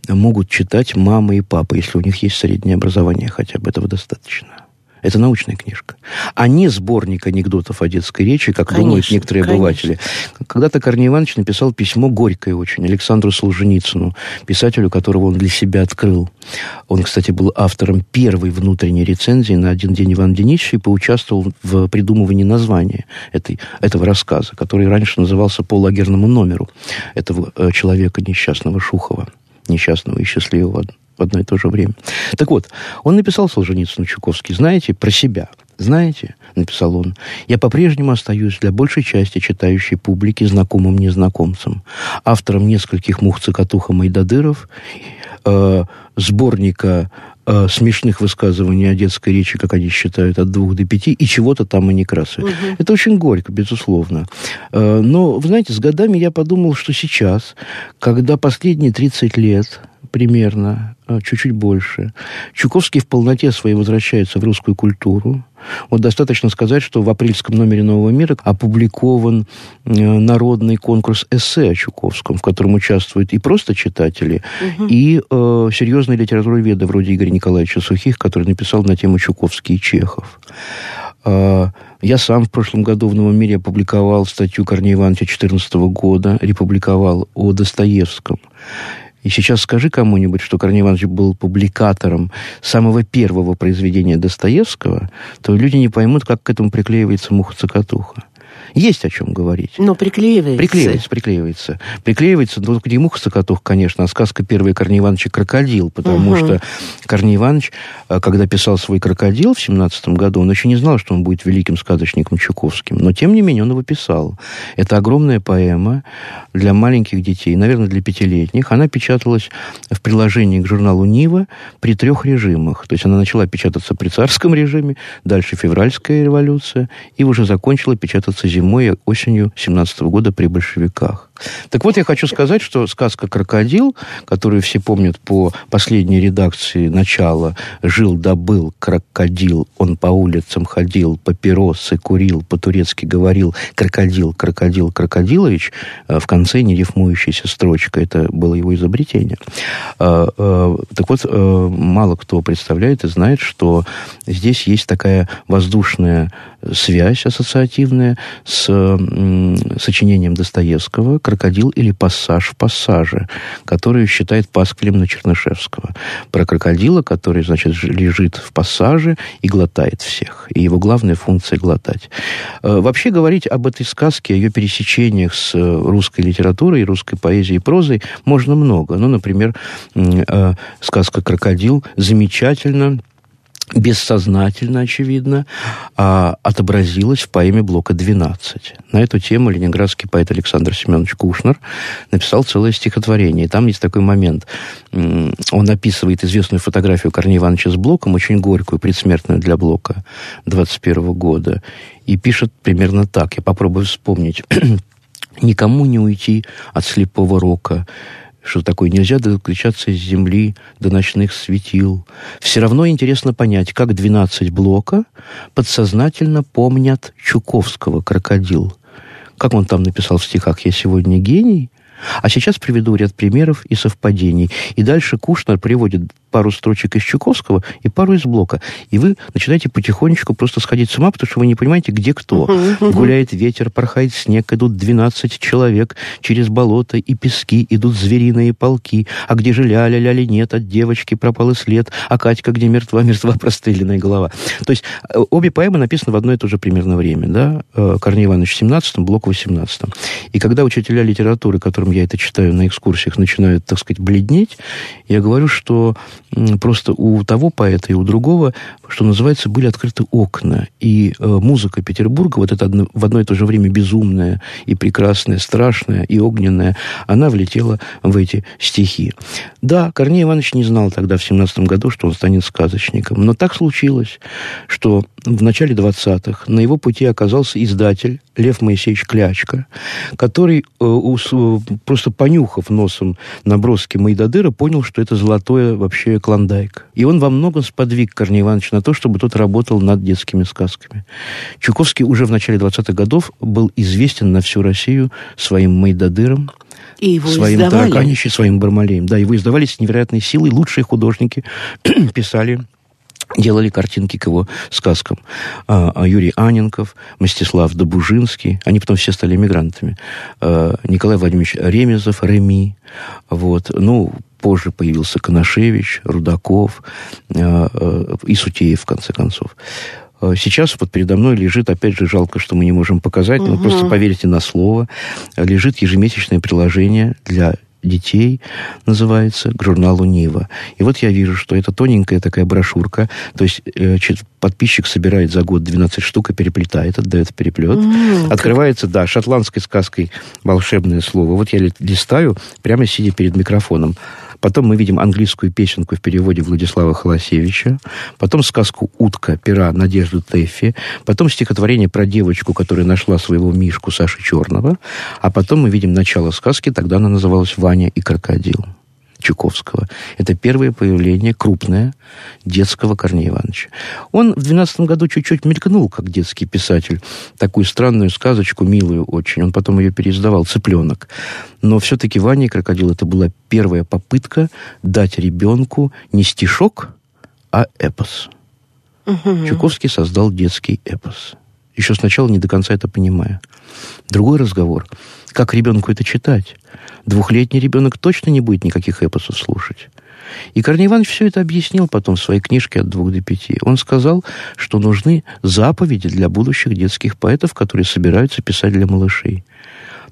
могут читать мама и папа, если у них есть среднее образование хотя бы, этого достаточно. Это научная книжка. А не сборник анекдотов о детской речи, как конечно, думают некоторые обыватели. Конечно. Когда-то Корней Иванович написал письмо горькое очень Александру Солженицыну, писателю, которого он для себя открыл. Он, кстати, был автором первой внутренней рецензии на «Один день Ивана Денисовича» и поучаствовал в придумывании названия этой, этого рассказа, который раньше назывался «По лагерному номеру» этого э, человека несчастного Шухова, несчастного и счастливого в одно и то же время. Так вот, он написал Солженицыну Чуковский, знаете, про себя. Знаете, написал он, я по-прежнему остаюсь для большей части читающей публики знакомым незнакомцем, автором нескольких мух цикатуха Майдадыров, э, сборника э, смешных высказываний о детской речи, как они считают, от двух до пяти, и чего-то там и Некрасове. Угу. Это очень горько, безусловно. Э, но, вы знаете, с годами я подумал, что сейчас, когда последние 30 лет примерно, а, чуть-чуть больше. Чуковский в полноте своей возвращается в русскую культуру. Вот достаточно сказать, что в апрельском номере «Нового мира» опубликован э, народный конкурс эссе о Чуковском, в котором участвуют и просто читатели, угу. и э, серьезные литературоведы вроде Игоря Николаевича Сухих, который написал на тему Чуковский и Чехов. А, я сам в прошлом году в «Новом мире» опубликовал статью Корнея Ивановича 2014 года, републиковал о Достоевском. И сейчас скажи кому-нибудь, что Корней Иванович был публикатором самого первого произведения Достоевского, то люди не поймут, как к этому приклеивается муха-цокотуха. Есть о чем говорить. Но приклеивается. Приклеивается, приклеивается. Приклеивается, ну, не муха Сокотух, конечно, а сказка первая Корней Ивановича «Крокодил», потому угу. что Корней Иванович, э, когда писал свой «Крокодил» в 17 году, он еще не знал, что он будет великим сказочником Чуковским, но, тем не менее, он его писал. Это огромная поэма для маленьких детей, наверное, для пятилетних. Она печаталась в приложении к журналу «Нива» при трех режимах. То есть она начала печататься при царском режиме, дальше февральская революция, и уже закончила печататься зимой зимой и осенью 17 года при большевиках. Так вот, я хочу сказать, что сказка «Крокодил», которую все помнят по последней редакции начала «Жил да был крокодил, он по улицам ходил, папиросы курил, по-турецки говорил «крокодил, крокодил, крокодилович», э, в конце нерифмующаяся строчка, это было его изобретение. Э, э, так вот, мало кто представляет и знает, что здесь есть такая воздушная связь ассоциативная с сочинением Достоевского «Крокодил или пассаж в пассаже», который считает пасквилем на Чернышевского. Про крокодила, который, значит, лежит в пассаже и глотает всех. И его главная функция – глотать. Э, вообще говорить об этой сказке, о ее пересечениях с русской литературой, русской поэзией и прозой можно много. Ну, например, э, сказка «Крокодил» замечательно бессознательно, очевидно, а, отобразилось в поэме Блока «12». На эту тему ленинградский поэт Александр Семенович Кушнер написал целое стихотворение. И там есть такой момент. Он описывает известную фотографию Корнея Ивановича с Блоком, очень горькую, предсмертную для Блока 21 года, и пишет примерно так. Я попробую вспомнить. «Никому не уйти от слепого рока, что такое нельзя доключаться с земли до ночных светил. Все равно интересно понять, как 12 блока подсознательно помнят Чуковского «Крокодил». Как он там написал в стихах «Я сегодня гений», а сейчас приведу ряд примеров и совпадений. И дальше Кушнер приводит пару строчек из Чуковского и пару из Блока. И вы начинаете потихонечку просто сходить с ума, потому что вы не понимаете, где кто. Гуляет ветер, порхает снег, идут 12 человек через болото и пески, идут звериные полки. А где же ляля, ляли нет, от девочки пропал и след, а Катька где мертва, мертва простреленная голова. То есть э, обе поэмы написаны в одно и то же примерно время. Да? Э, Корней Иванович в 17 Блок в 18 И когда учителя литературы, которым я это читаю на экскурсиях, начинают, так сказать, бледнеть, я говорю, что просто у того поэта и у другого, что называется, были открыты окна. И э, музыка Петербурга, вот эта в одно и то же время безумная и прекрасная, страшная и огненная, она влетела в эти стихи. Да, Корней Иванович не знал тогда, в 17 году, что он станет сказочником. Но так случилось, что в начале 20-х на его пути оказался издатель Лев Моисеевич Клячка, который, э, просто понюхав носом наброски Майдадыра, понял, что это золотое вообще клондайк. И он во многом сподвиг Корнея Ивановича на то, чтобы тот работал над детскими сказками. Чуковский уже в начале 20-х годов был известен на всю Россию своим Майдадыром, и его своим издавали. своим Бармалеем. Да, его издавали с невероятной силой. Лучшие художники писали делали картинки к его сказкам. А, а Юрий Аненков, Мстислав Добужинский, они потом все стали эмигрантами. А, Николай Владимирович Ремезов, Реми. Вот. Ну, позже появился Коношевич, Рудаков а, а, и Сутеев, в конце концов. А, сейчас вот передо мной лежит, опять же, жалко, что мы не можем показать, угу. но просто поверьте на слово, лежит ежемесячное приложение для детей, называется, к журналу «Нива». И вот я вижу, что это тоненькая такая брошюрка, то есть э, подписчик собирает за год 12 штук и переплетает, отдает переплет. Mm-hmm. Открывается, да, шотландской сказкой волшебное слово. Вот я листаю, прямо сидя перед микрофоном. Потом мы видим английскую песенку в переводе Владислава Холосевича. Потом сказку «Утка» пера Надежды Тэффи. Потом стихотворение про девочку, которая нашла своего Мишку Саши Черного. А потом мы видим начало сказки, тогда она называлась «Ваня и крокодил». Чуковского. Это первое появление крупное детского Корнея Ивановича. Он в 12 году чуть-чуть мелькнул, как детский писатель, такую странную сказочку, милую очень. Он потом ее переиздавал, «Цыпленок». Но все-таки «Ваня и крокодил» это была первая попытка дать ребенку не стишок, а эпос. Угу. Чуковский создал детский эпос. Еще сначала не до конца это понимая. Другой разговор. Как ребенку это читать? Двухлетний ребенок точно не будет никаких эпосов слушать. И Корней Иванович все это объяснил потом в своей книжке «От двух до пяти». Он сказал, что нужны заповеди для будущих детских поэтов, которые собираются писать для малышей.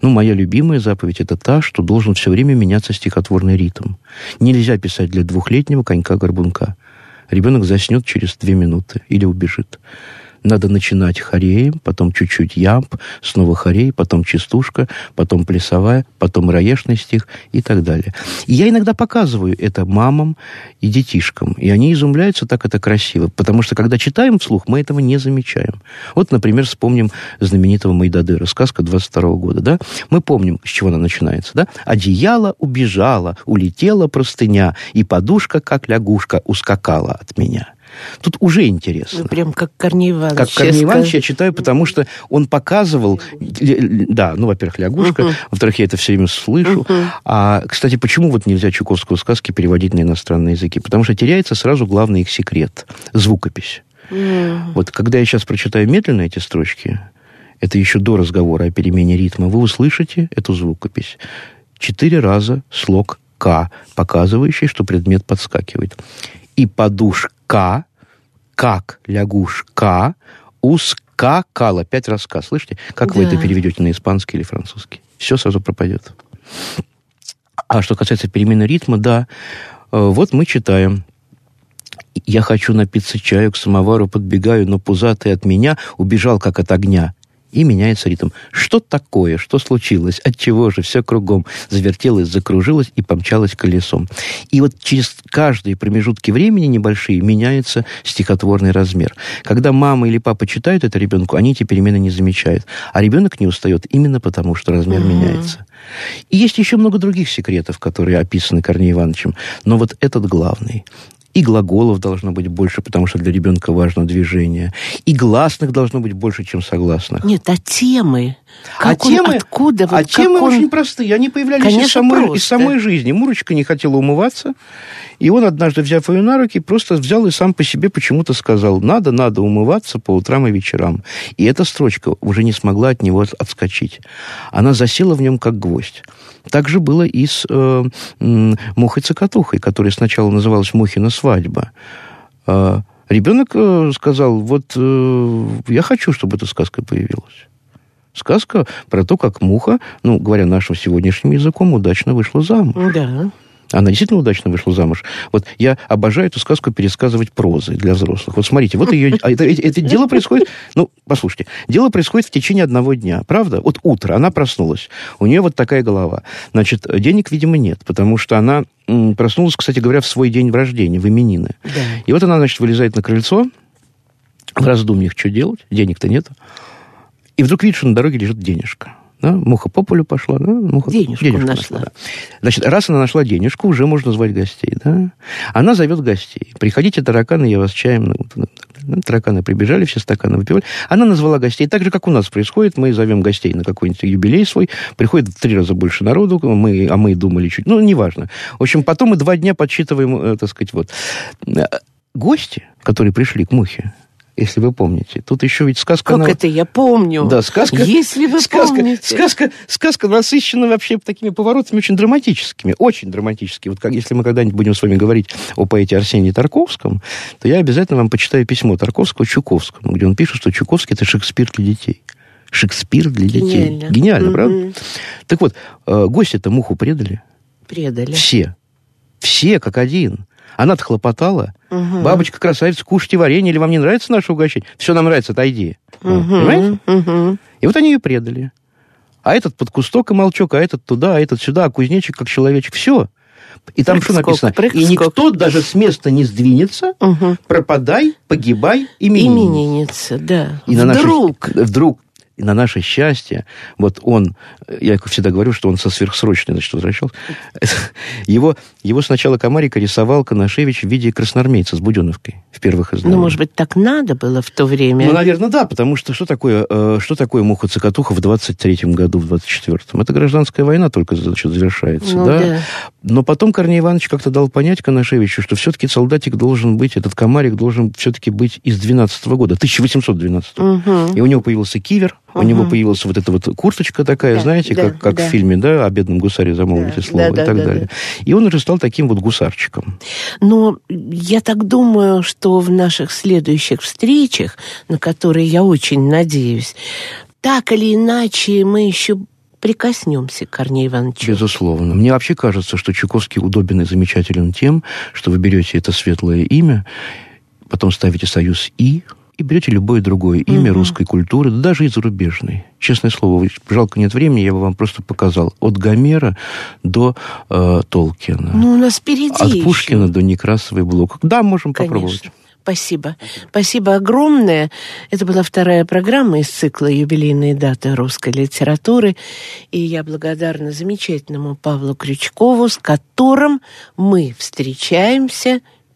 Ну, моя любимая заповедь – это та, что должен все время меняться стихотворный ритм. Нельзя писать для двухлетнего конька-горбунка. Ребенок заснет через две минуты или убежит. Надо начинать хореем, потом чуть-чуть ямб, снова хорей, потом частушка, потом плясовая, потом раешный стих и так далее. И я иногда показываю это мамам и детишкам, и они изумляются, так это красиво, потому что когда читаем вслух, мы этого не замечаем. Вот, например, вспомним знаменитого Майдадыра, сказка 22 года, да? Мы помним, с чего она начинается, да? «Одеяло убежало, улетела простыня, и подушка, как лягушка, ускакала от меня». Тут уже интересно. Ну, прям как Корней Иванович. Как Корней Иванович я читаю, потому что он показывал... Да, ну, во-первых, лягушка, uh-huh. во-вторых, я это все время слышу. Uh-huh. А, кстати, почему вот нельзя Чуковскую сказки переводить на иностранные языки? Потому что теряется сразу главный их секрет – звукопись. Uh-huh. Вот когда я сейчас прочитаю медленно эти строчки, это еще до разговора о перемене ритма, вы услышите эту звукопись. Четыре раза слог «к», показывающий, что предмет подскакивает. И подушка как лягушка ускакала. Пять раз «ка». Слышите? Как да. вы это переведете на испанский или французский? Все сразу пропадет. А что касается перемены ритма, да, э, вот мы читаем. Я хочу напиться чаю, к самовару подбегаю, но пузатый от меня убежал, как от огня и меняется ритм. Что такое? Что случилось? От чего же? Все кругом завертелось, закружилось и помчалось колесом. И вот через каждые промежутки времени небольшие меняется стихотворный размер. Когда мама или папа читают это ребенку, они эти перемены не замечают. А ребенок не устает именно потому, что размер mm-hmm. меняется. И есть еще много других секретов, которые описаны Корнеем Ивановичем. Но вот этот главный. И глаголов должно быть больше, потому что для ребенка важно движение. И гласных должно быть больше, чем согласных. Нет, а темы? Как а темы, откуда? Вот а темы он... очень простые. Они появлялись Конечно, из, самой, из самой жизни. Мурочка не хотела умываться. И он, однажды, взяв ее на руки, просто взял и сам по себе почему-то сказал, надо, надо умываться по утрам и вечерам. И эта строчка уже не смогла от него отскочить. Она засела в нем как гвоздь. Так же было и с э, Мухой-цокотухой, которая сначала называлась «Мухина свадьба». Э, ребенок э, сказал, вот э, я хочу, чтобы эта сказка появилась. Сказка про то, как муха, ну, говоря нашим сегодняшним языком, удачно вышла замуж. Да. Она действительно удачно вышла замуж. Вот я обожаю эту сказку пересказывать прозой для взрослых. Вот смотрите, вот ее... А это, это, дело происходит... Ну, послушайте. Дело происходит в течение одного дня, правда? Вот утро, она проснулась. У нее вот такая голова. Значит, денег, видимо, нет, потому что она проснулась, кстати говоря, в свой день рождения, в именины. Да. И вот она, значит, вылезает на крыльцо, в раздумьях, что делать, денег-то нет. И вдруг видит, что на дороге лежит денежка. Да? Муха по полю пошла, да? Муха, денежку, денежку нашла. нашла да. Значит, раз она нашла денежку, уже можно звать гостей, да? Она зовет гостей. Приходите, тараканы, я вас чаем. Ну, тараканы прибежали, все стаканы выпивали. Она назвала гостей. Так же, как у нас происходит, мы зовем гостей на какой-нибудь юбилей свой. Приходит в три раза больше народу, мы, а мы думали чуть... Ну, неважно. В общем, потом мы два дня подсчитываем, э, так сказать, вот. Э, гости, которые пришли к Мухе, если вы помните. Тут еще ведь сказка... Как она... это я помню? Да, сказка... Если вы сказка, помните. Сказка, сказка насыщена вообще такими поворотами очень драматическими. Очень драматическими. Вот как, если мы когда-нибудь будем с вами говорить о поэте Арсении Тарковском, то я обязательно вам почитаю письмо Тарковского Чуковскому, где он пишет, что Чуковский – это Шекспир для детей. Шекспир для детей. Гениально, Гениально mm-hmm. правда? Так вот, э, гости-то муху предали. Предали. Все. Все как один. Она-то хлопотала. Угу. Бабочка красавица, кушайте варенье, или вам не нравится наше угощение? Все нам нравится, отойди. Угу. Понимаете? Угу. И вот они ее предали. А этот под кусток и молчок, а этот туда, а этот сюда, а кузнечик как человечек. Все. И там что написано? и никто даже с места не сдвинется, угу. пропадай, погибай, именинница. Именинница, да. И вдруг. На нашем, вдруг И на наше счастье, вот он, я всегда говорю, что он со сверхсрочной, значит, возвращался, его, его сначала Комарика рисовал Коношевич в виде красноармейца с Буденовкой в первых изданиях. Ну, может быть, так надо было в то время? Ну, наверное, да, потому что что такое, э, что такое Муха-Цокотуха в 23-м году, в 24-м? Это гражданская война только значит, завершается, ну, да? да? Но потом Корней Иванович как-то дал понять Коношевичу, что все-таки солдатик должен быть, этот комарик должен все-таки быть из 12 -го года, 1812 -го. Угу. И у него появился кивер, у него появилась вот эта вот курточка такая, да, знаете, да, как, как да. в фильме, да, о бедном гусаре замолвите да, слово да, и так да, далее. Да. И он уже стал таким вот гусарчиком. Но я так думаю, что в наших следующих встречах, на которые я очень надеюсь, так или иначе мы еще прикоснемся к Корнею Ивановичу. Безусловно. Мне вообще кажется, что Чуковский удобен и замечателен тем, что вы берете это светлое имя, потом ставите союз «и», и берете любое другое имя угу. русской культуры, даже и зарубежной. Честное слово, жалко нет времени, я бы вам просто показал. От Гомера до э, Толкина. Ну, у нас впереди От еще. Пушкина до Некрасовой блок. Да, можем Конечно. попробовать. Спасибо. Спасибо огромное. Это была вторая программа из цикла «Юбилейные даты русской литературы». И я благодарна замечательному Павлу Крючкову, с которым мы встречаемся